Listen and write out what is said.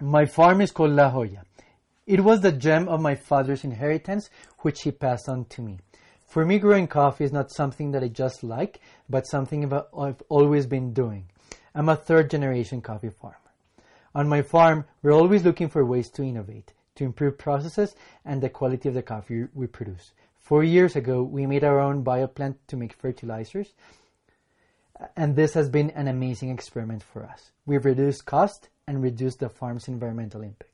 My farm is called La Joya. It was the gem of my father's inheritance, which he passed on to me. For me, growing coffee is not something that I just like, but something I've always been doing. I'm a third generation coffee farmer. On my farm, we're always looking for ways to innovate, to improve processes and the quality of the coffee we produce. Four years ago, we made our own bioplant to make fertilizers, and this has been an amazing experiment for us. We've reduced cost and reduce the farm's environmental impact.